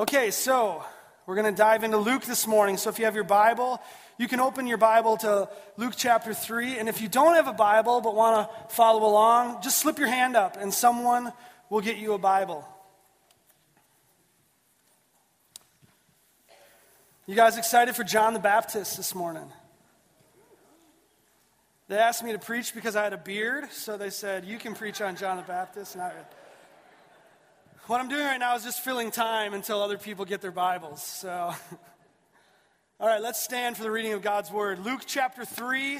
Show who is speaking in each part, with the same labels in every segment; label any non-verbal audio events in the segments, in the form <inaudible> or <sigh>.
Speaker 1: Okay, so we're going to dive into Luke this morning. So if you have your Bible, you can open your Bible to Luke chapter 3. And if you don't have a Bible but want to follow along, just slip your hand up and someone will get you a Bible. You guys excited for John the Baptist this morning? They asked me to preach because I had a beard, so they said, You can preach on John the Baptist. And I, what I'm doing right now is just filling time until other people get their Bibles. So, <laughs> all right, let's stand for the reading of God's Word. Luke chapter 3.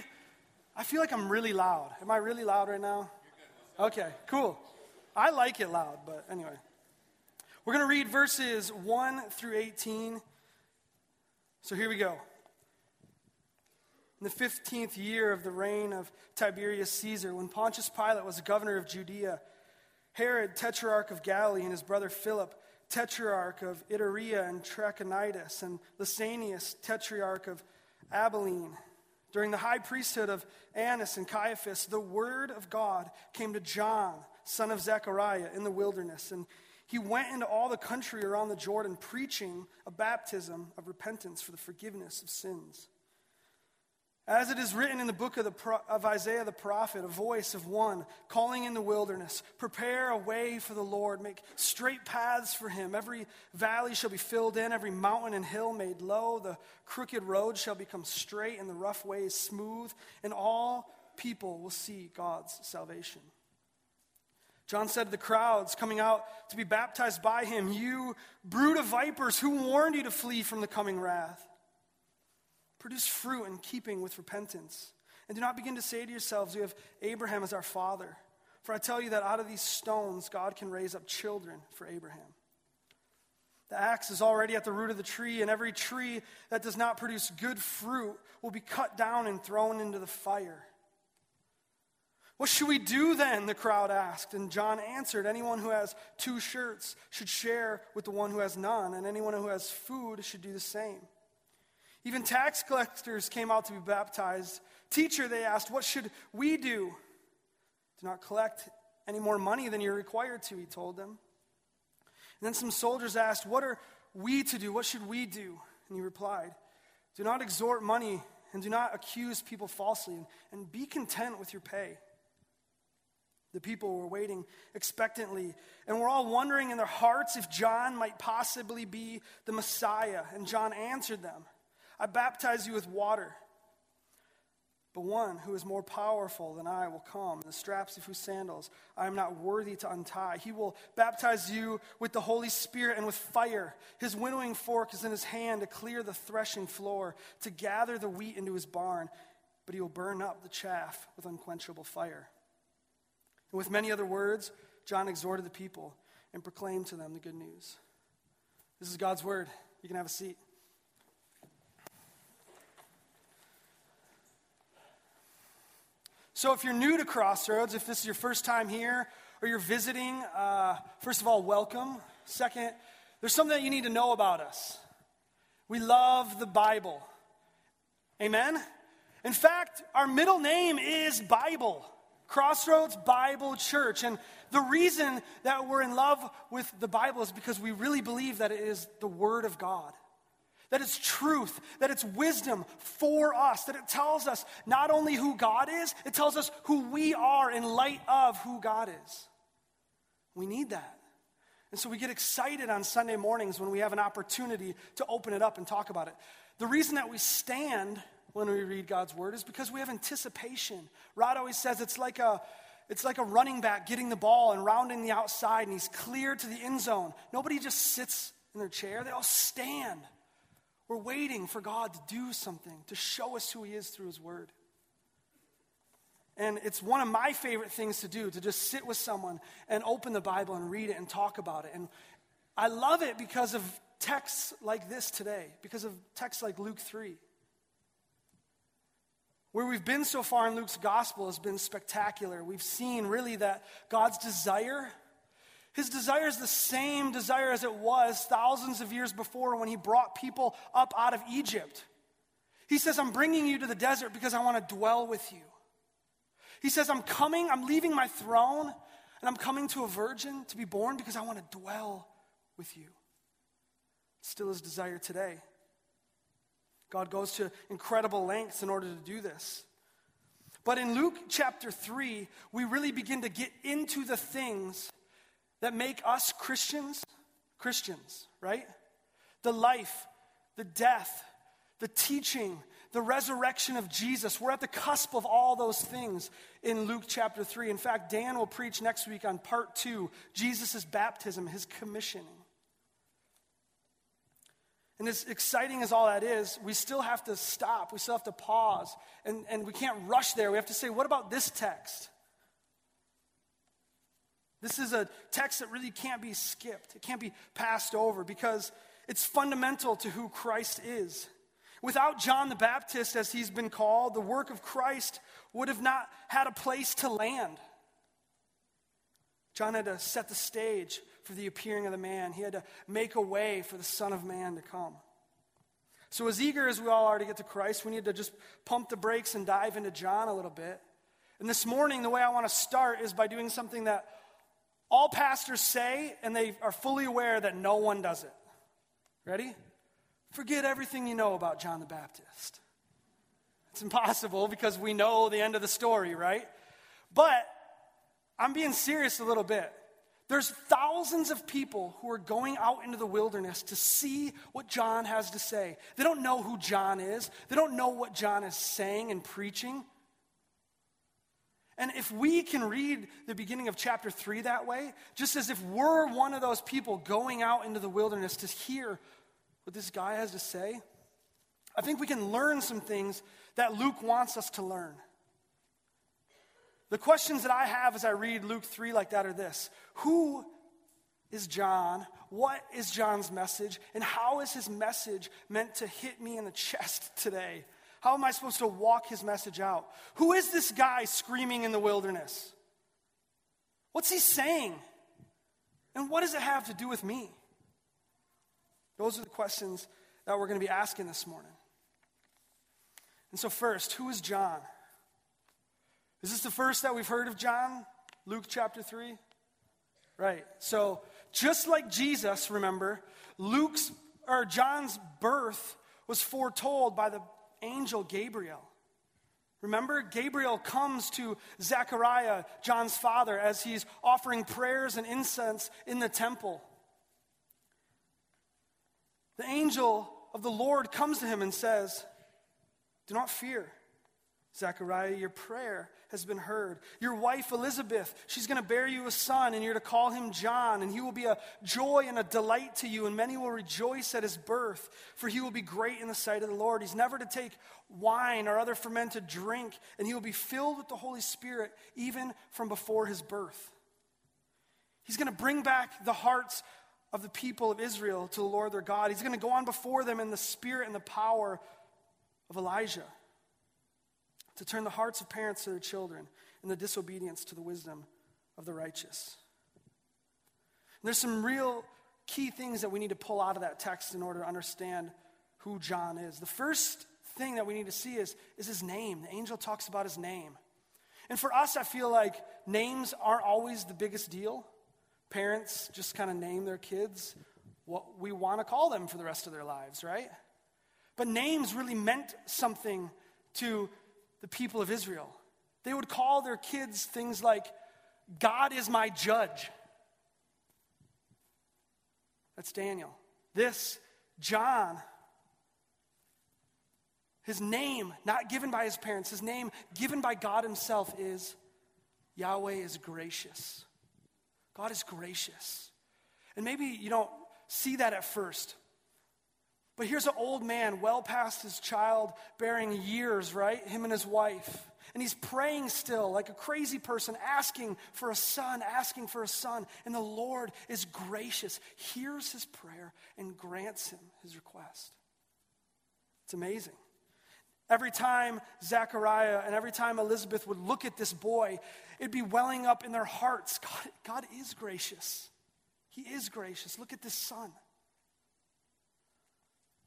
Speaker 1: I feel like I'm really loud. Am I really loud right now? Okay, cool. I like it loud, but anyway. We're going to read verses 1 through 18. So here we go. In the 15th year of the reign of Tiberius Caesar, when Pontius Pilate was governor of Judea, Herod, tetrarch of Galilee, and his brother Philip, tetrarch of Iturea and Trachonitis, and Lysanias, tetrarch of Abilene, during the high priesthood of Annas and Caiaphas, the word of God came to John, son of Zechariah, in the wilderness. And he went into all the country around the Jordan, preaching a baptism of repentance for the forgiveness of sins. As it is written in the book of, the, of Isaiah the prophet, a voice of one calling in the wilderness, prepare a way for the Lord, make straight paths for him. Every valley shall be filled in, every mountain and hill made low. The crooked road shall become straight, and the rough ways smooth, and all people will see God's salvation. John said to the crowds coming out to be baptized by him, You brood of vipers, who warned you to flee from the coming wrath? Produce fruit in keeping with repentance. And do not begin to say to yourselves, We have Abraham as our father. For I tell you that out of these stones, God can raise up children for Abraham. The axe is already at the root of the tree, and every tree that does not produce good fruit will be cut down and thrown into the fire. What should we do then? The crowd asked. And John answered Anyone who has two shirts should share with the one who has none, and anyone who has food should do the same. Even tax collectors came out to be baptized. Teacher, they asked, What should we do? Do not collect any more money than you're required to, he told them. And then some soldiers asked, What are we to do? What should we do? And he replied, Do not extort money and do not accuse people falsely, and be content with your pay. The people were waiting expectantly and were all wondering in their hearts if John might possibly be the Messiah. And John answered them I baptize you with water. But one who is more powerful than I will come, the straps of whose sandals I am not worthy to untie. He will baptize you with the Holy Spirit and with fire. His winnowing fork is in his hand to clear the threshing floor, to gather the wheat into his barn, but he will burn up the chaff with unquenchable fire. And with many other words, John exhorted the people and proclaimed to them the good news. This is God's word. You can have a seat. So, if you're new to Crossroads, if this is your first time here or you're visiting, uh, first of all, welcome. Second, there's something that you need to know about us. We love the Bible. Amen? In fact, our middle name is Bible. Crossroads Bible Church. And the reason that we're in love with the Bible is because we really believe that it is the Word of God. That it's truth, that it's wisdom for us, that it tells us not only who God is, it tells us who we are in light of who God is. We need that. And so we get excited on Sunday mornings when we have an opportunity to open it up and talk about it. The reason that we stand when we read God's word is because we have anticipation. Rod always says it's like a it's like a running back getting the ball and rounding the outside and he's clear to the end zone. Nobody just sits in their chair, they all stand. We're waiting for God to do something, to show us who He is through His Word. And it's one of my favorite things to do, to just sit with someone and open the Bible and read it and talk about it. And I love it because of texts like this today, because of texts like Luke 3. Where we've been so far in Luke's gospel has been spectacular. We've seen really that God's desire his desire is the same desire as it was thousands of years before when he brought people up out of Egypt. He says, I'm bringing you to the desert because I want to dwell with you. He says, I'm coming, I'm leaving my throne, and I'm coming to a virgin to be born because I want to dwell with you. still his desire today. God goes to incredible lengths in order to do this. But in Luke chapter 3, we really begin to get into the things that make us Christians Christians, right? The life, the death, the teaching, the resurrection of Jesus. We're at the cusp of all those things in Luke chapter 3. In fact, Dan will preach next week on part 2 Jesus' baptism, his commissioning. And as exciting as all that is, we still have to stop. We still have to pause. And, and we can't rush there. We have to say, what about this text? This is a text that really can't be skipped, it can't be passed over because it's fundamental to who Christ is. Without John the Baptist, as he's been called, the work of Christ would have not had a place to land. John had to set the stage for the appearing of the man, he had to make a way for the Son of Man to come. So, as eager as we all are to get to Christ, we need to just pump the brakes and dive into John a little bit. And this morning, the way I want to start is by doing something that all pastors say, and they are fully aware that no one does it. Ready? Forget everything you know about John the Baptist. It's impossible because we know the end of the story, right? But I'm being serious a little bit. There's thousands of people who are going out into the wilderness to see what John has to say. They don't know who John is, they don't know what John is saying and preaching. And if we can read the beginning of chapter 3 that way, just as if we're one of those people going out into the wilderness to hear what this guy has to say, I think we can learn some things that Luke wants us to learn. The questions that I have as I read Luke 3 like that are this Who is John? What is John's message? And how is his message meant to hit me in the <laughs> chest today? How am I supposed to walk his message out? Who is this guy screaming in the wilderness? What's he saying? And what does it have to do with me? Those are the questions that we're going to be asking this morning. And so, first, who is John? Is this the first that we've heard of John? Luke chapter 3? Right. So, just like Jesus, remember, Luke's or John's birth was foretold by the angel Gabriel. Remember, Gabriel comes to Zechariah, John's father, as he's offering prayers and incense in the temple. The angel of the Lord comes to him and says, Do not fear. Zechariah, your prayer has been heard. Your wife Elizabeth, she's going to bear you a son, and you're to call him John, and he will be a joy and a delight to you, and many will rejoice at his birth, for he will be great in the sight of the Lord. He's never to take wine or other fermented drink, and he will be filled with the Holy Spirit even from before his birth. He's going to bring back the hearts of the people of Israel to the Lord their God. He's going to go on before them in the spirit and the power of Elijah to turn the hearts of parents to their children and the disobedience to the wisdom of the righteous. And there's some real key things that we need to pull out of that text in order to understand who John is. The first thing that we need to see is, is his name. The angel talks about his name. And for us, I feel like names aren't always the biggest deal. Parents just kind of name their kids what we want to call them for the rest of their lives, right? But names really meant something to the people of Israel. They would call their kids things like, God is my judge. That's Daniel. This, John, his name, not given by his parents, his name given by God himself is Yahweh is gracious. God is gracious. And maybe you don't see that at first. But here's an old man, well past his child bearing years, right? Him and his wife. And he's praying still like a crazy person, asking for a son, asking for a son. And the Lord is gracious, hears his prayer, and grants him his request. It's amazing. Every time Zechariah and every time Elizabeth would look at this boy, it'd be welling up in their hearts God, God is gracious. He is gracious. Look at this son.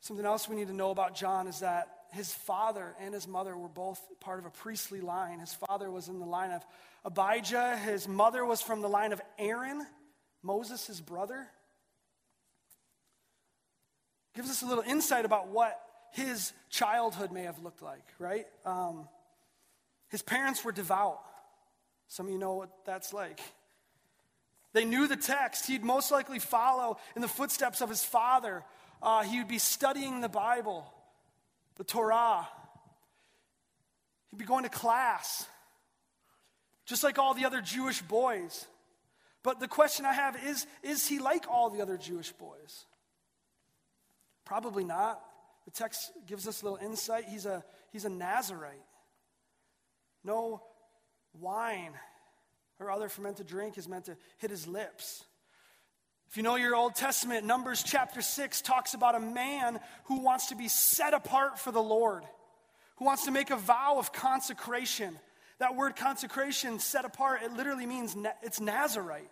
Speaker 1: Something else we need to know about John is that his father and his mother were both part of a priestly line. His father was in the line of Abijah, his mother was from the line of Aaron, Moses' his brother. gives us a little insight about what his childhood may have looked like, right? Um, his parents were devout. Some of you know what that's like. They knew the text. He'd most likely follow in the footsteps of his father. Uh, he would be studying the Bible, the Torah. He'd be going to class, just like all the other Jewish boys. But the question I have is is he like all the other Jewish boys? Probably not. The text gives us a little insight. He's a, he's a Nazarite. No wine or other fermented drink is meant to hit his lips. If you know your Old Testament, Numbers chapter 6 talks about a man who wants to be set apart for the Lord, who wants to make a vow of consecration. That word consecration, set apart, it literally means it's Nazarite.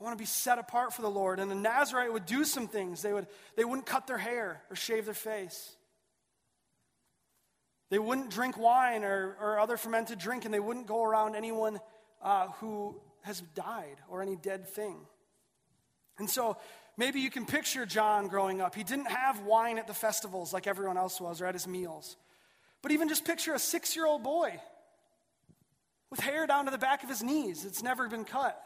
Speaker 1: I want to be set apart for the Lord. And the Nazarite would do some things. They, would, they wouldn't cut their hair or shave their face. They wouldn't drink wine or, or other fermented drink, and they wouldn't go around anyone uh, who has died or any dead thing. And so maybe you can picture John growing up. He didn't have wine at the festivals like everyone else was or at his meals. But even just picture a six year old boy with hair down to the back of his knees. It's never been cut.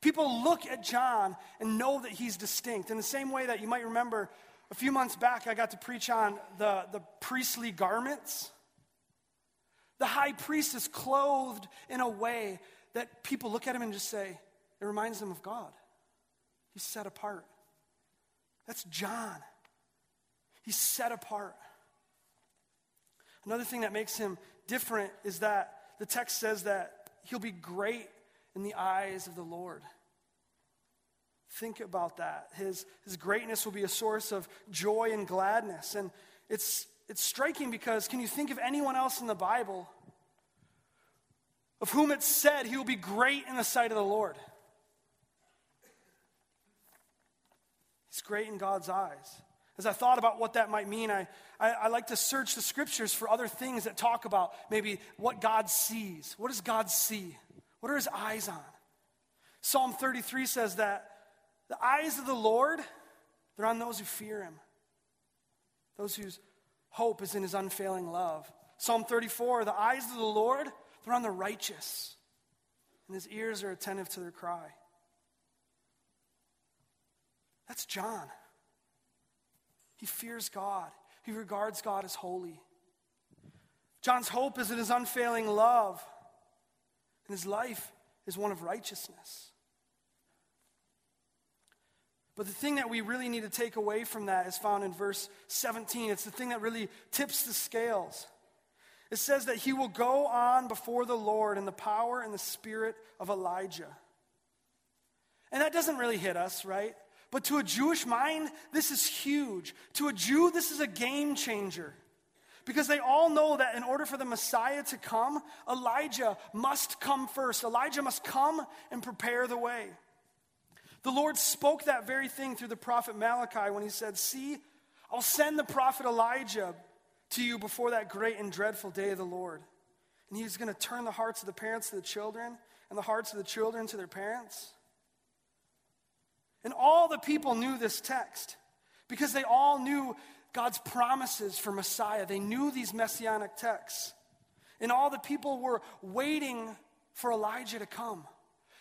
Speaker 1: People look at John and know that he's distinct. In the same way that you might remember a few months back, I got to preach on the, the priestly garments. The high priest is clothed in a way that people look at him and just say, it reminds them of God. He's set apart. That's John. He's set apart. Another thing that makes him different is that the text says that he'll be great in the eyes of the Lord. Think about that. His, his greatness will be a source of joy and gladness. And it's, it's striking because can you think of anyone else in the Bible of whom it's said he will be great in the sight of the Lord? He's great in God's eyes. As I thought about what that might mean, I, I, I, like to search the scriptures for other things that talk about maybe what God sees. What does God see? What are his eyes on? Psalm 33 says that the eyes of the Lord, they're on those who fear him, those whose hope is in his unfailing love. Psalm 34 the eyes of the Lord, they're on the righteous, and his ears are attentive to their cry. That's John. He fears God, he regards God as holy. John's hope is in his unfailing love, and his life is one of righteousness. But the thing that we really need to take away from that is found in verse 17. It's the thing that really tips the scales. It says that he will go on before the Lord in the power and the spirit of Elijah. And that doesn't really hit us, right? But to a Jewish mind, this is huge. To a Jew, this is a game changer. Because they all know that in order for the Messiah to come, Elijah must come first. Elijah must come and prepare the way. The Lord spoke that very thing through the prophet Malachi when he said, See, I'll send the prophet Elijah to you before that great and dreadful day of the Lord. And he's going to turn the hearts of the parents to the children and the hearts of the children to their parents. And all the people knew this text because they all knew God's promises for Messiah. They knew these messianic texts. And all the people were waiting for Elijah to come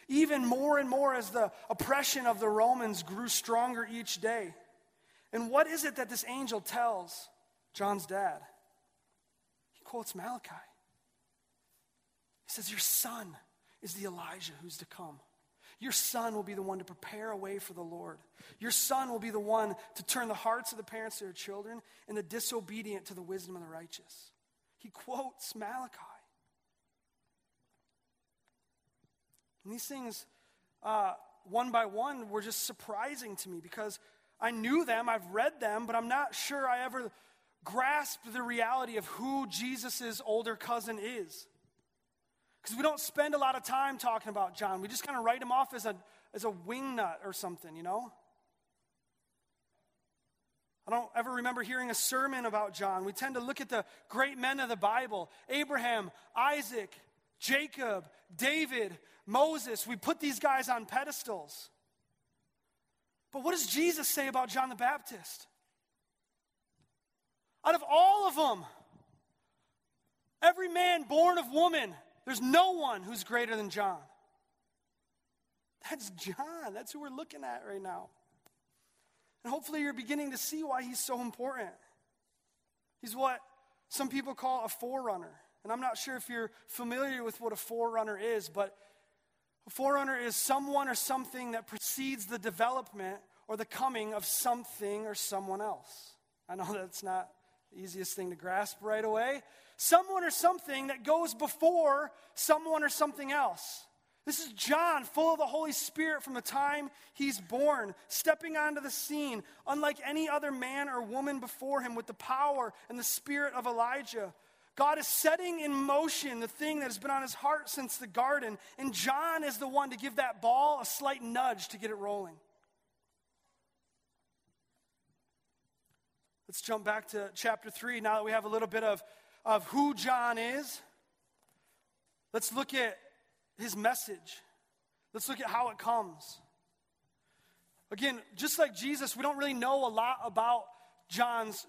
Speaker 1: even more and more as the oppression of the Romans grew stronger each day. And what is it that this angel tells John's dad? He quotes Malachi. He says, Your son is the Elijah who's to come. Your son will be the one to prepare a way for the Lord. Your son will be the one to turn the hearts of the parents to their children and the disobedient to the wisdom of the righteous. He quotes Malachi. And these things, uh, one by one, were just surprising to me because I knew them, I've read them, but I'm not sure I ever grasped the reality of who Jesus' older cousin is. Because we don't spend a lot of time talking about John. We just kind of write him off as a, as a wingnut or something, you know? I don't ever remember hearing a sermon about John. We tend to look at the great men of the Bible Abraham, Isaac, Jacob, David, Moses. We put these guys on pedestals. But what does Jesus say about John the Baptist? Out of all of them, every man born of woman, there's no one who's greater than John. That's John. That's who we're looking at right now. And hopefully you're beginning to see why he's so important. He's what some people call a forerunner. And I'm not sure if you're familiar with what a forerunner is, but a forerunner is someone or something that precedes the development or the coming of something or someone else. I know <laughs> that's not easiest thing to grasp right away. Someone or something that goes before someone or something else. This is John, full of the Holy Spirit from the time he's born, stepping onto the scene, unlike any other man or woman before him, with the power and the spirit of Elijah. God is setting in motion the thing that has been on his heart since the garden, and John is the one to give that ball a slight nudge to get it rolling. Let's jump back to chapter 3 now that we have a little bit of, of who John is. Let's look at his message. Let's look at how it comes. Again, just like Jesus, we don't really know a lot about John's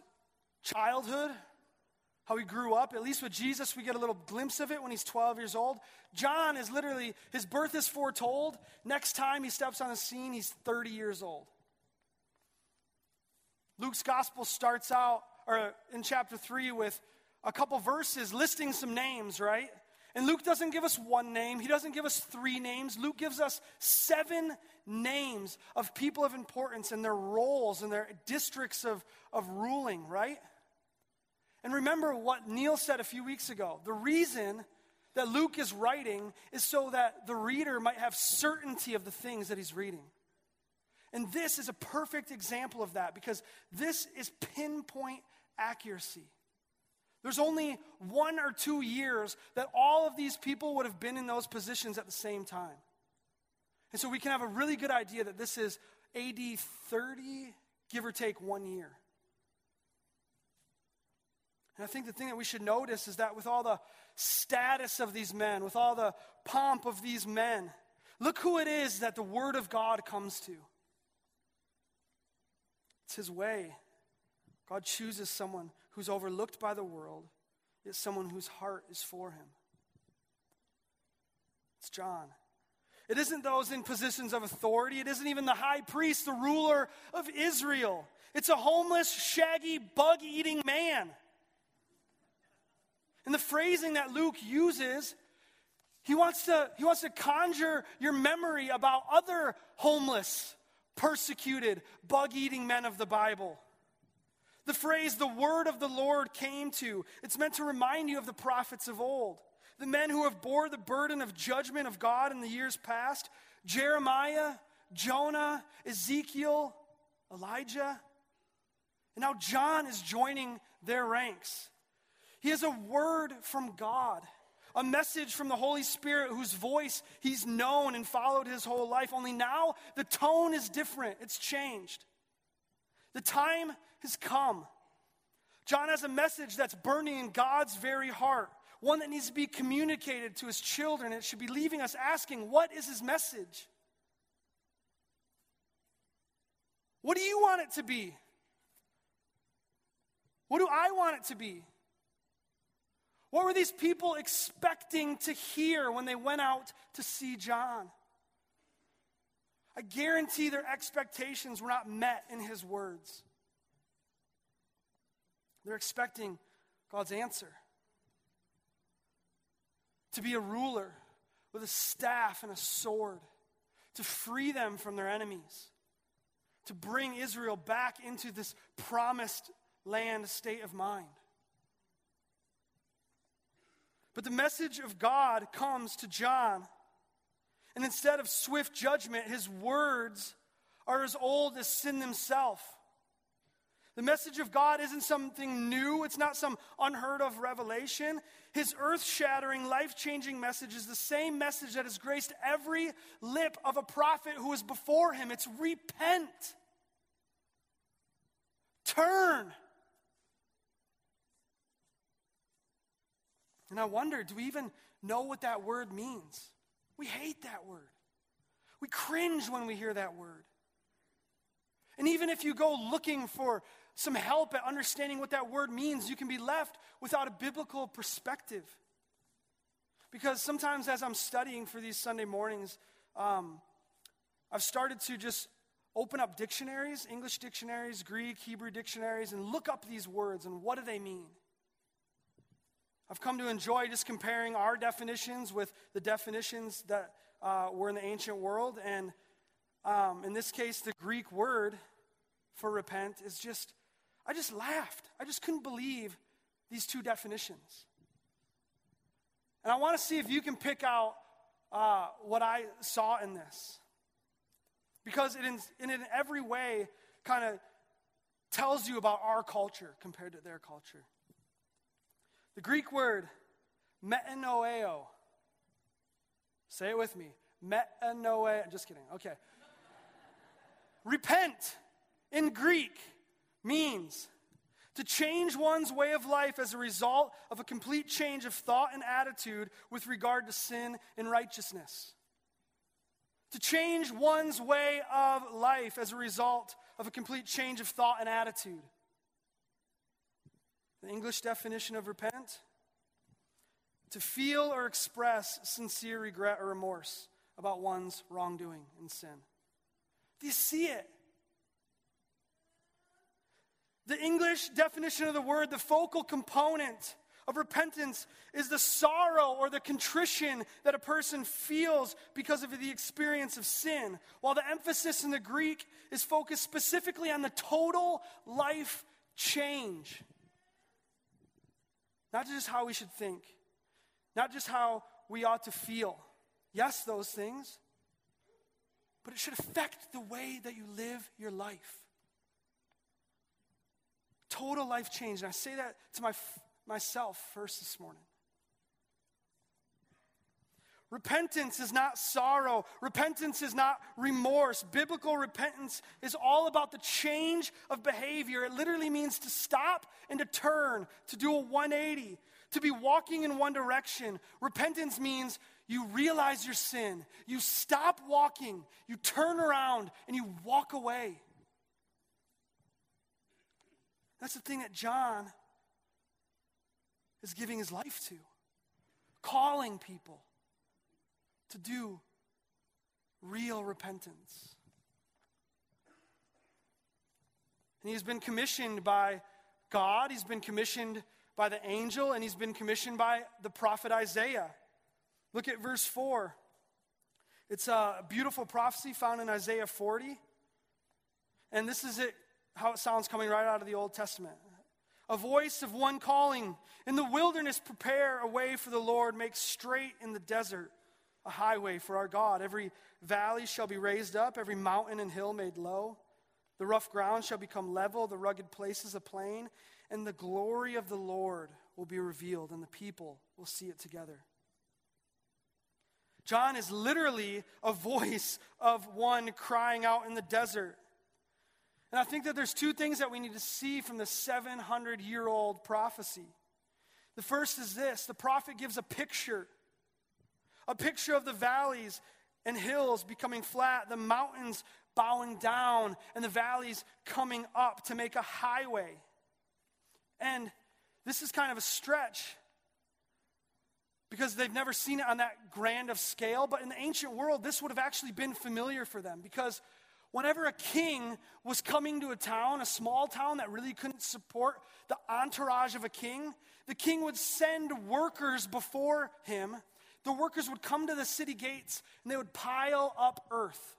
Speaker 1: childhood, how he grew up. At least with Jesus, we get a little glimpse of it when he's 12 years old. John is literally, his birth is foretold. Next time he steps on the scene, he's 30 years old. Luke's gospel starts out, or in chapter 3, with a couple verses listing some names, right? And Luke doesn't give us one name, he doesn't give us three names. Luke gives us seven names of people of importance and their roles and their districts of, of ruling, right? And remember what Neil said a few weeks ago. The reason that Luke is writing is so that the reader might have certainty of the things that he's reading. And this is a perfect example of that because this is pinpoint accuracy. There's only one or two years that all of these people would have been in those positions at the same time. And so we can have a really good idea that this is AD 30, give or take one year. And I think the thing that we should notice is that with all the status of these men, with all the pomp of these men, look who it is that the Word of God comes to. It's His way. God chooses someone who's overlooked by the world, yet someone whose heart is for him. It's John. It isn't those in positions of authority. It isn't even the high priest, the ruler of Israel. It's a homeless, shaggy, bug eating man. And the phrasing that Luke uses, he wants, to, he wants to conjure your memory about other homeless, persecuted, bug eating men of the Bible. The phrase, the word of the Lord came to, it's meant to remind you of the prophets of old, the men who have bore the burden of judgment of God in the years past Jeremiah, Jonah, Ezekiel, Elijah. And now John is joining their ranks. He has a word from God, a message from the Holy Spirit whose voice he's known and followed his whole life. Only now the tone is different, it's changed. The time has come. John has a message that's burning in God's very heart, one that needs to be communicated to his children. It should be leaving us asking, What is his message? What do you want it to be? What do I want it to be? What were these people expecting to hear when they went out to see John? I guarantee their expectations were not met in his words. They're expecting God's answer to be a ruler with a staff and a sword, to free them from their enemies, to bring Israel back into this promised land state of mind. But the message of God comes to John, and instead of swift judgment, his words are as old as sin himself. The message of God isn't something new, it's not some unheard of revelation. His earth shattering, life changing message is the same message that has graced every lip of a prophet who was before him. It's repent, turn. And I wonder do we even know what that word means? We hate that word. We cringe when we hear that word. And even if you go looking for some help at understanding what that word means, you can be left without a biblical perspective. Because sometimes as I'm studying for these Sunday mornings, um, I've started to just open up dictionaries, English dictionaries, Greek, Hebrew dictionaries, and look up these words and what do they mean? I've come to enjoy just comparing our definitions with the definitions that uh, were in the ancient world. And um, in this case, the Greek word for repent is just, I just laughed. I just couldn't believe these two definitions. And I want to see if you can pick out uh, what I saw in this. Because it in, in every way kind of tells you about our culture compared to their culture. The Greek word metanoeo. Say it with me. Metanoeo. Just kidding. Okay. Repent in Greek means to change one's way of life as a result of a complete change of thought and attitude with regard to sin and righteousness to change one's way of life as a result of a complete change of thought and attitude. The English definition of repent to feel or express sincere regret or remorse about one's wrongdoing and sin. Do you see it? The English definition of the word, the focal component of repentance is the sorrow or the contrition that a person feels because of the experience of sin, while the emphasis in the Greek is focused specifically on the total life change. Not just how we should think, not just how we ought to feel. Yes, those things, but it should affect the way that you live your life. Total life change. And I say that to my myself first this morning. Repentance is not sorrow. Repentance is not remorse. Biblical repentance is all about the change of behavior. It literally means to stop and to turn, to do a 180, to be walking in one direction. Repentance means you realize your sin, you stop walking, you turn around, and you walk away. That's the thing that John is giving his life to, calling people to do real repentance. And he's been commissioned by God, he's been commissioned by the angel, and he's been commissioned by the prophet Isaiah. Look at verse 4. It's a beautiful prophecy found in Isaiah 40. And this is it, how it sounds coming right out of the Old Testament a voice of one calling, In the wilderness, prepare a way for the Lord, make straight in the desert a highway for our God. Every valley shall be raised up, every mountain and hill made low. The rough ground shall become level, the rugged places a plain, and the glory of the Lord will be revealed, and the people will see it together. John is literally a voice of one crying out in the desert. And I think that there's two things that we need to see from the 700 year old prophecy. The first is this the prophet gives a picture, a picture of the valleys and hills becoming flat, the mountains bowing down, and the valleys coming up to make a highway. And this is kind of a stretch because they've never seen it on that grand of scale. But in the ancient world, this would have actually been familiar for them because whenever a king was coming to a town, a small town that really couldn't support the entourage of a king, the king would send workers before him. The workers would come to the city gates and they would pile up earth.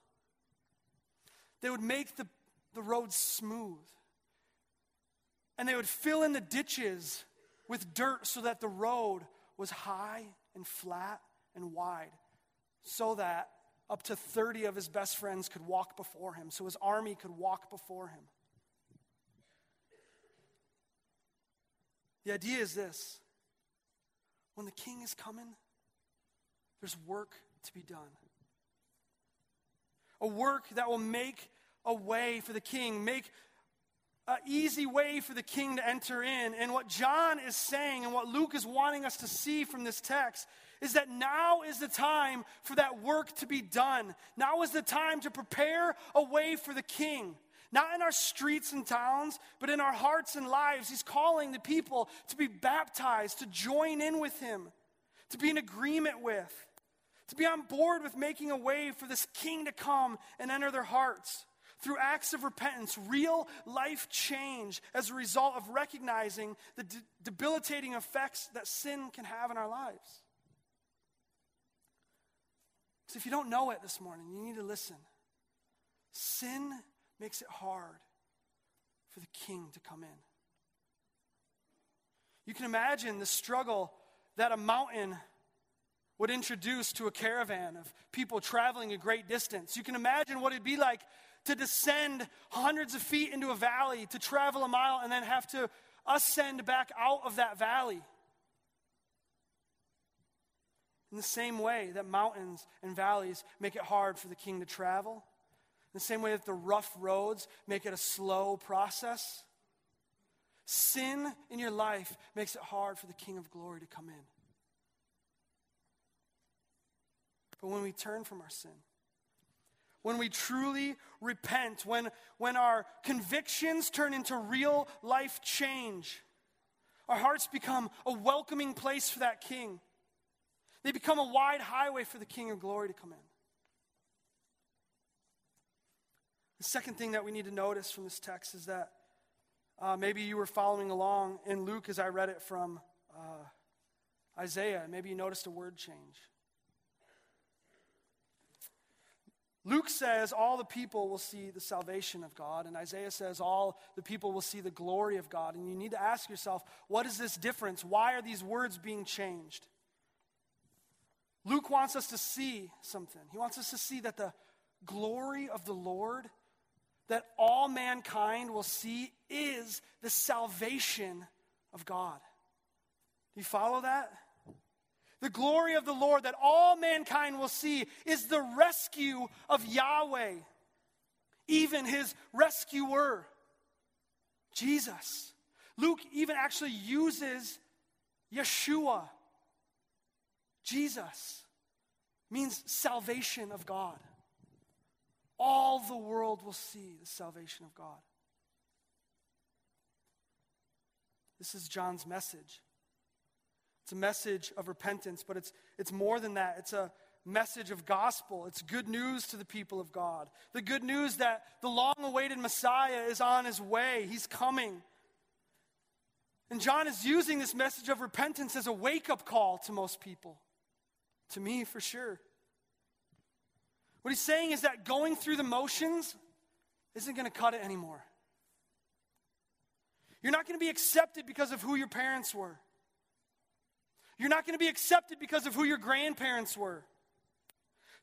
Speaker 1: They would make the, the roads smooth. And they would fill in the ditches with dirt so that the road was high and flat and wide, so that up to 30 of his best friends could walk before him, so his army could walk before him. The idea is this when the king is coming, there's work to be done. A work that will make a way for the king, make an easy way for the king to enter in. And what John is saying and what Luke is wanting us to see from this text is that now is the time for that work to be done. Now is the time to prepare a way for the king. Not in our streets and towns, but in our hearts and lives. He's calling the people to be baptized, to join in with Him, to be in agreement with, to be on board with making a way for this King to come and enter their hearts through acts of repentance, real life change as a result of recognizing the de- debilitating effects that sin can have in our lives. So if you don't know it this morning, you need to listen. Sin makes it hard for the king to come in. You can imagine the struggle that a mountain would introduce to a caravan of people traveling a great distance. You can imagine what it'd be like to descend hundreds of feet into a valley, to travel a mile, and then have to ascend back out of that valley. In the same way that mountains and valleys make it hard for the king to travel, in the same way that the rough roads make it a slow process, sin in your life makes it hard for the king of glory to come in. But when we turn from our sin, when we truly repent, when, when our convictions turn into real life change, our hearts become a welcoming place for that king. They become a wide highway for the King of glory to come in. The second thing that we need to notice from this text is that uh, maybe you were following along in Luke as I read it from uh, Isaiah. Maybe you noticed a word change. Luke says all the people will see the salvation of God, and Isaiah says all the people will see the glory of God. And you need to ask yourself, what is this difference? Why are these words being changed? Luke wants us to see something. He wants us to see that the glory of the Lord, that all mankind will see, is the salvation of God. Do you follow that? The glory of the Lord that all mankind will see is the rescue of Yahweh, even his rescuer, Jesus. Luke even actually uses Yeshua. Jesus means salvation of God. All the world will see the salvation of God. This is John's message. It's a message of repentance, but it's, it's more than that. It's a message of gospel. It's good news to the people of God. The good news that the long awaited Messiah is on his way, he's coming. And John is using this message of repentance as a wake up call to most people. To me, for sure. What he's saying is that going through the motions isn't going to cut it anymore. You're not going to be accepted because of who your parents were. You're not going to be accepted because of who your grandparents were.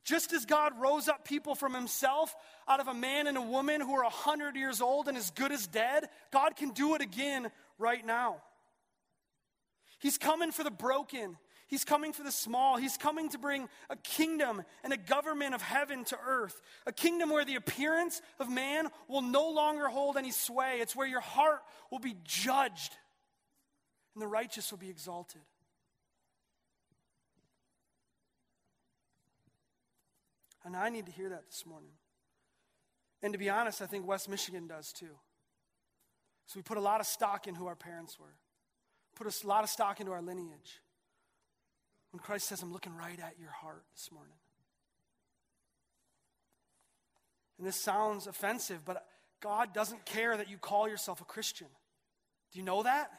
Speaker 1: Just as God rose up people from himself out of a man and a woman who are 100 years old and as good as dead, God can do it again right now. He's coming for the broken. He's coming for the small. He's coming to bring a kingdom and a government of heaven to earth. A kingdom where the appearance of man will no longer hold any sway. It's where your heart will be judged and the righteous will be exalted. And I need to hear that this morning. And to be honest, I think West Michigan does too. So we put a lot of stock in who our parents were, put a lot of stock into our lineage. When Christ says, I'm looking right at your heart this morning. And this sounds offensive, but God doesn't care that you call yourself a Christian. Do you know that?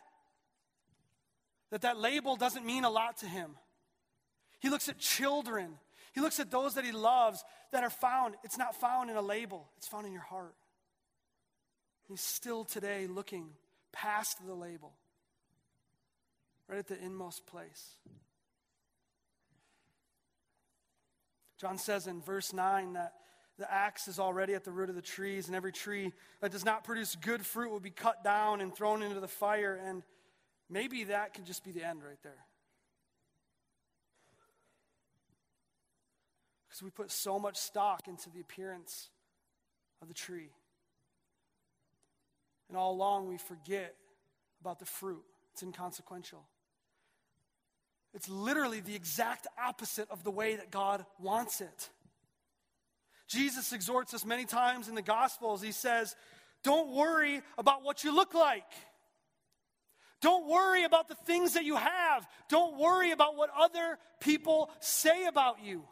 Speaker 1: That that label doesn't mean a lot to him. He looks at children he looks at those that he loves that are found. It's not found in a label, it's found in your heart. He's still today looking past the label, right at the inmost place. John says in verse 9 that the axe is already at the root of the trees, and every tree that does not produce good fruit will be cut down and thrown into the fire. And maybe that could just be the end right there. Because we put so much stock into the appearance of the tree. And all along we forget about the fruit, it's inconsequential. It's literally the exact opposite of the way that God wants it. Jesus exhorts us many times in the Gospels. He says, Don't worry about what you look like. Don't worry about the things that you have. Don't worry about what other people say about you.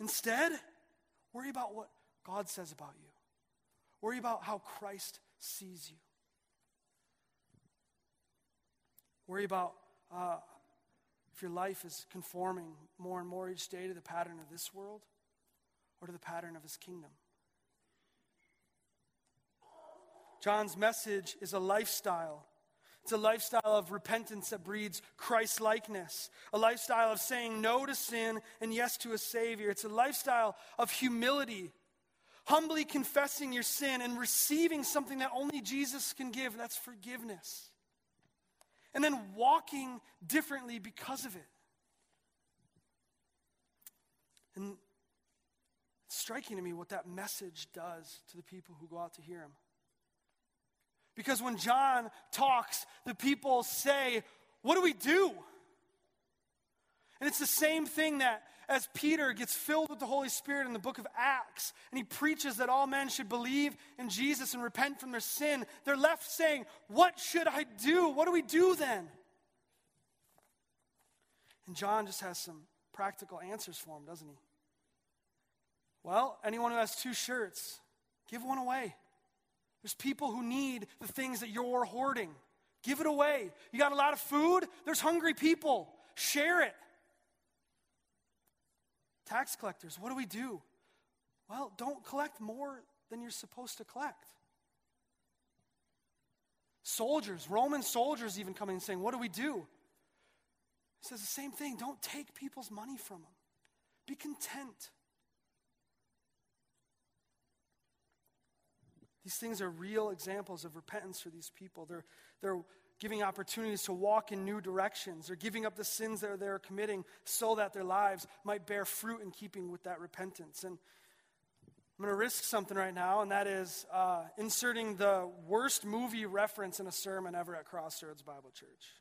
Speaker 1: Instead, worry about what God says about you. Worry about how Christ sees you. Worry about uh, if your life is conforming more and more each day to the pattern of this world or to the pattern of his kingdom. John's message is a lifestyle. It's a lifestyle of repentance that breeds Christ likeness, a lifestyle of saying no to sin and yes to a Savior. It's a lifestyle of humility, humbly confessing your sin and receiving something that only Jesus can give, and that's forgiveness and then walking differently because of it. And it's striking to me what that message does to the people who go out to hear him. Because when John talks, the people say, What do we do? And it's the same thing that as Peter gets filled with the Holy Spirit in the book of Acts, and he preaches that all men should believe in Jesus and repent from their sin, they're left saying, What should I do? What do we do then? And John just has some practical answers for him, doesn't he? Well, anyone who has two shirts, give one away. There's people who need the things that you're hoarding. Give it away. You got a lot of food? There's hungry people. Share it. Tax collectors, what do we do? Well, don't collect more than you're supposed to collect. Soldiers, Roman soldiers, even coming and saying, What do we do? He says the same thing. Don't take people's money from them. Be content. These things are real examples of repentance for these people. They're, they're giving opportunities to walk in new directions. They're giving up the sins that they're committing so that their lives might bear fruit in keeping with that repentance. And I'm going to risk something right now, and that is uh, inserting the worst movie reference in a sermon ever at Crossroads Bible Church.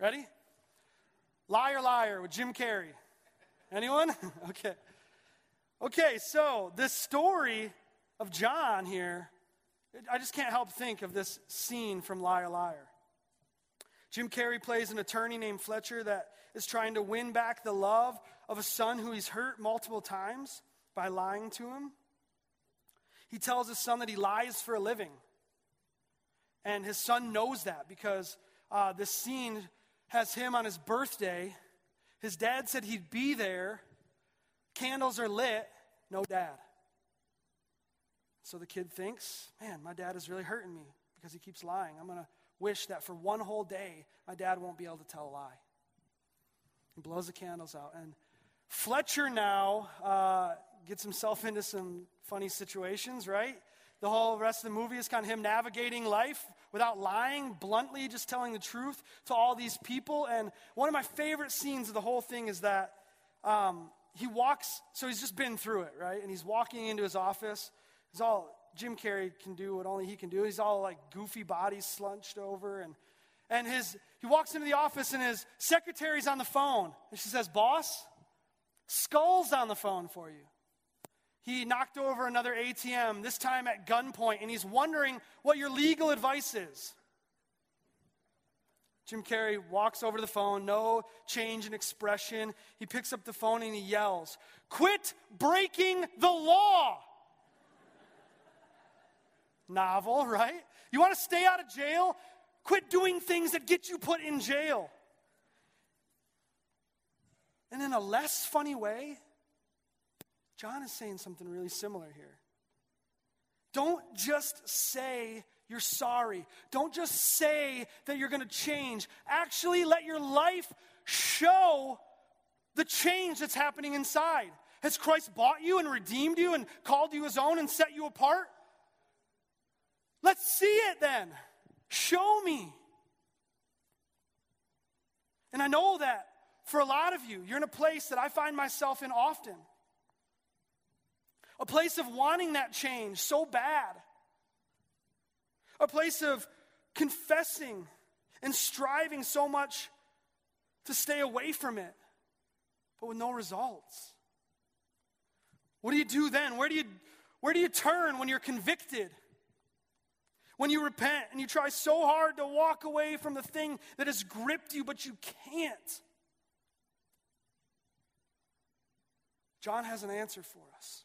Speaker 1: Ready? Liar, Liar with Jim Carrey. Anyone? <laughs> okay. Okay, so this story of John here I just can't help think of this scene from Liar Liar. Jim Carrey plays an attorney named Fletcher that is trying to win back the love of a son who he's hurt multiple times by lying to him. He tells his son that he lies for a living. And his son knows that because uh, this scene has him on his birthday. His dad said he'd be there. Candles are lit. No dad. So the kid thinks, man, my dad is really hurting me because he keeps lying. I'm going to wish that for one whole day, my dad won't be able to tell a lie. He blows the candles out. And Fletcher now uh, gets himself into some funny situations, right? The whole rest of the movie is kind of him navigating life without lying, bluntly just telling the truth to all these people. And one of my favorite scenes of the whole thing is that um, he walks, so he's just been through it, right? And he's walking into his office He's all, Jim Carrey can do what only he can do. He's all like goofy body slunched over. And, and his, he walks into the office and his secretary's on the phone. And she says, Boss, Skull's on the phone for you. He knocked over another ATM, this time at gunpoint, and he's wondering what your legal advice is. Jim Carrey walks over to the phone, no change in expression. He picks up the phone and he yells, Quit breaking the law! Novel, right? You want to stay out of jail? Quit doing things that get you put in jail. And in a less funny way, John is saying something really similar here. Don't just say you're sorry. Don't just say that you're going to change. Actually, let your life show the change that's happening inside. Has Christ bought you and redeemed you and called you his own and set you apart? Let's see it then. Show me. And I know that for a lot of you, you're in a place that I find myself in often. A place of wanting that change so bad. A place of confessing and striving so much to stay away from it, but with no results. What do you do then? Where do you Where do you turn when you're convicted? When you repent and you try so hard to walk away from the thing that has gripped you, but you can't. John has an answer for us.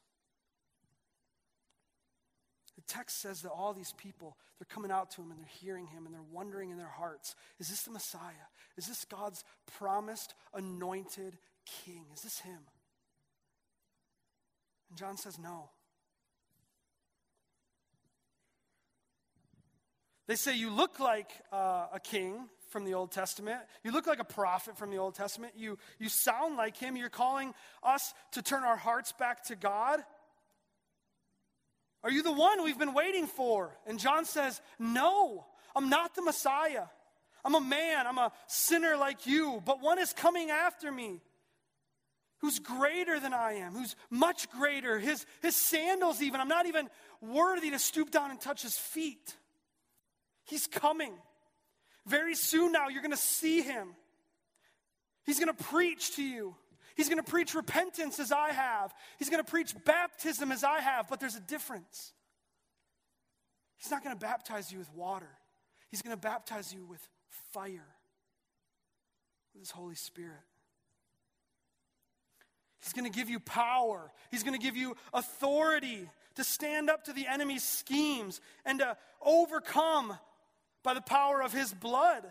Speaker 1: The text says that all these people, they're coming out to him and they're hearing him and they're wondering in their hearts is this the Messiah? Is this God's promised, anointed king? Is this him? And John says, no. They say, You look like uh, a king from the Old Testament. You look like a prophet from the Old Testament. You, you sound like him. You're calling us to turn our hearts back to God. Are you the one we've been waiting for? And John says, No, I'm not the Messiah. I'm a man, I'm a sinner like you, but one is coming after me who's greater than I am, who's much greater. His, his sandals, even, I'm not even worthy to stoop down and touch his feet. He's coming. Very soon now, you're going to see him. He's going to preach to you. He's going to preach repentance as I have. He's going to preach baptism as I have, but there's a difference. He's not going to baptize you with water, He's going to baptize you with fire, with His Holy Spirit. He's going to give you power. He's going to give you authority to stand up to the enemy's schemes and to overcome by the power of his blood.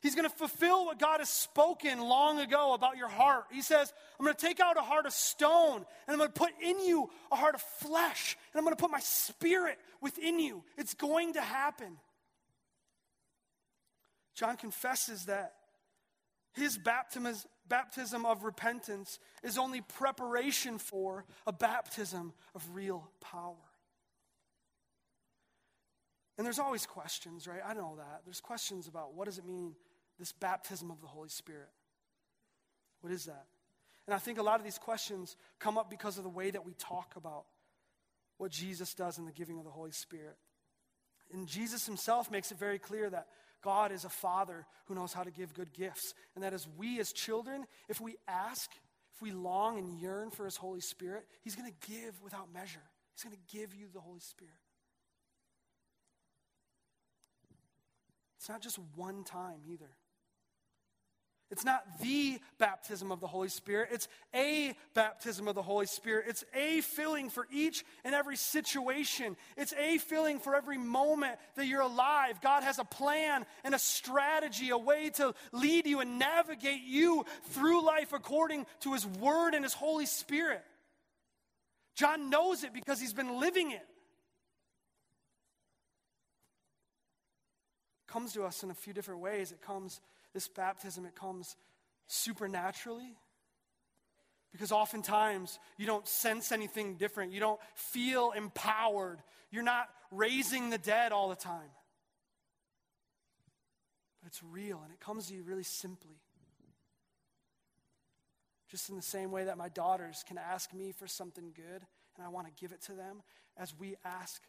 Speaker 1: He's going to fulfill what God has spoken long ago about your heart. He says, I'm going to take out a heart of stone and I'm going to put in you a heart of flesh and I'm going to put my spirit within you. It's going to happen. John confesses that his baptism, baptism of repentance is only preparation for a baptism of real power. And there's always questions, right? I know that. There's questions about what does it mean, this baptism of the Holy Spirit? What is that? And I think a lot of these questions come up because of the way that we talk about what Jesus does in the giving of the Holy Spirit. And Jesus himself makes it very clear that God is a father who knows how to give good gifts. And that as we, as children, if we ask, if we long and yearn for his Holy Spirit, he's going to give without measure. He's going to give you the Holy Spirit. It's not just one time either. It's not the baptism of the Holy Spirit. It's a baptism of the Holy Spirit. It's a filling for each and every situation. It's a filling for every moment that you're alive. God has a plan and a strategy, a way to lead you and navigate you through life according to His Word and His Holy Spirit. John knows it because he's been living it. Comes to us in a few different ways. It comes, this baptism, it comes supernaturally. Because oftentimes you don't sense anything different. You don't feel empowered. You're not raising the dead all the time. But it's real and it comes to you really simply. Just in the same way that my daughters can ask me for something good and I want to give it to them, as we ask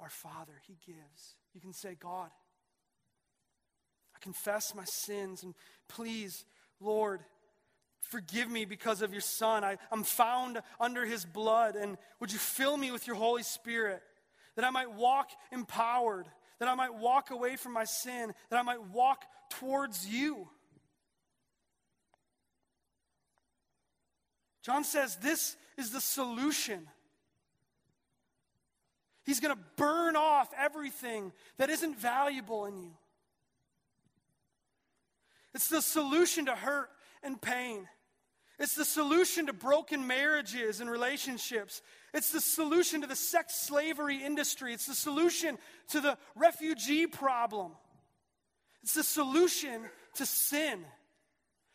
Speaker 1: our Father, He gives. You can say, God, confess my sins and please, Lord, forgive me because of your Son. I, I'm found under his blood. And would you fill me with your Holy Spirit that I might walk empowered, that I might walk away from my sin, that I might walk towards you? John says this is the solution. He's going to burn off everything that isn't valuable in you. It's the solution to hurt and pain. It's the solution to broken marriages and relationships. It's the solution to the sex slavery industry. It's the solution to the refugee problem. It's the solution to sin.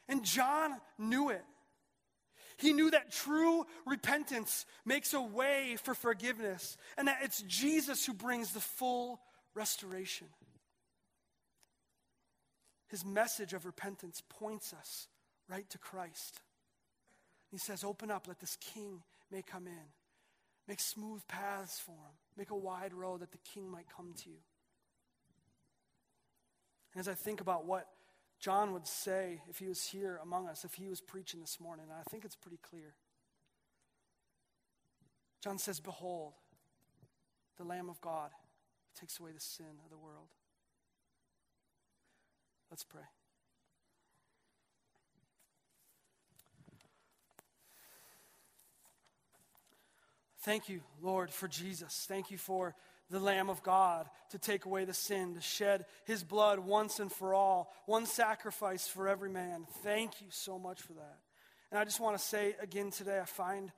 Speaker 1: And John knew it. He knew that true repentance makes a way for forgiveness and that it's Jesus who brings the full restoration. His message of repentance points us right to Christ. He says, Open up, let this king may come in. Make smooth paths for him. Make a wide road that the king might come to you. And as I think about what John would say if he was here among us, if he was preaching this morning, I think it's pretty clear. John says, Behold, the Lamb of God takes away the sin of the world. Let's pray. Thank you, Lord, for Jesus. Thank you for the Lamb of God to take away the sin, to shed his blood once and for all, one sacrifice for every man. Thank you so much for that. And I just want to say again today, I find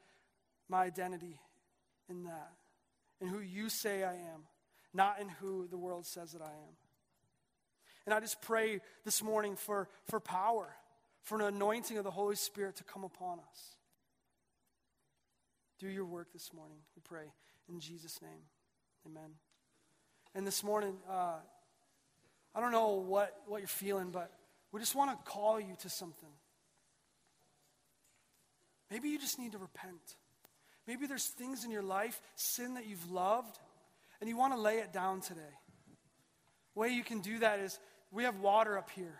Speaker 1: my identity in that, in who you say I am, not in who the world says that I am. And I just pray this morning for, for power, for an anointing of the Holy Spirit to come upon us. Do your work this morning, we pray. In Jesus' name, amen. And this morning, uh, I don't know what, what you're feeling, but we just want to call you to something. Maybe you just need to repent. Maybe there's things in your life, sin that you've loved, and you want to lay it down today. Way you can do that is we have water up here.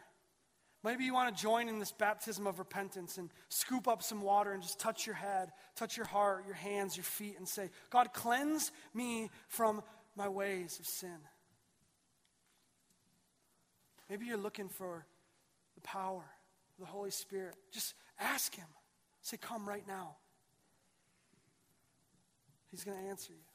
Speaker 1: Maybe you want to join in this baptism of repentance and scoop up some water and just touch your head, touch your heart, your hands, your feet, and say, God, cleanse me from my ways of sin. Maybe you're looking for the power of the Holy Spirit. Just ask Him. Say, Come right now. He's going to answer you.